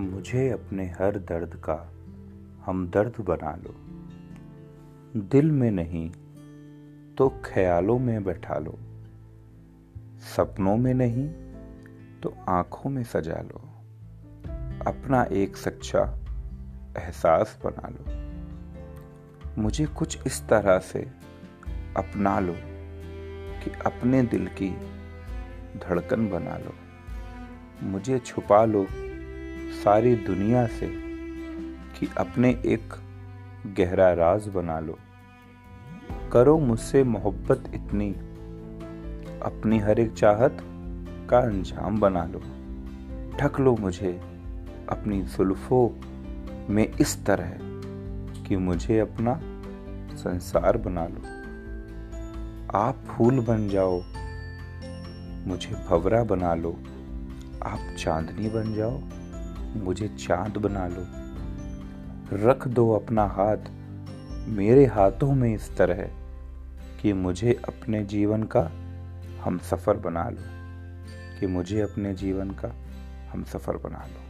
मुझे अपने हर दर्द का हमदर्द बना लो। दिल में नहीं तो ख्यालों में बैठा लो। सपनों में नहीं तो आँखों में सजा लो। अपना एक सच्चा एहसास बना लो। मुझे कुछ इस तरह से अपना लो कि अपने दिल की धड़कन बना लो। मुझे छुपा लो सारी दुनिया से कि अपने एक गहरा राज बना लो। करो मुझसे मोहब्बत इतनी, अपनी हर एक चाहत का अंजाम बना लो। ढक लो मुझे अपनी जुल्फों में इस तरह कि मुझे अपना संसार बना लो। आप फूल बन जाओ, मुझे भवरा बना लो। आप चांदनी बन जाओ मुझे चाँद बना लो। रख दो अपना हाथ। मेरे हाथों में इस तरह कि मुझे अपने जीवन का हम सफ़र बना लो। कि मुझे अपने जीवन का हम सफ़र बना लो।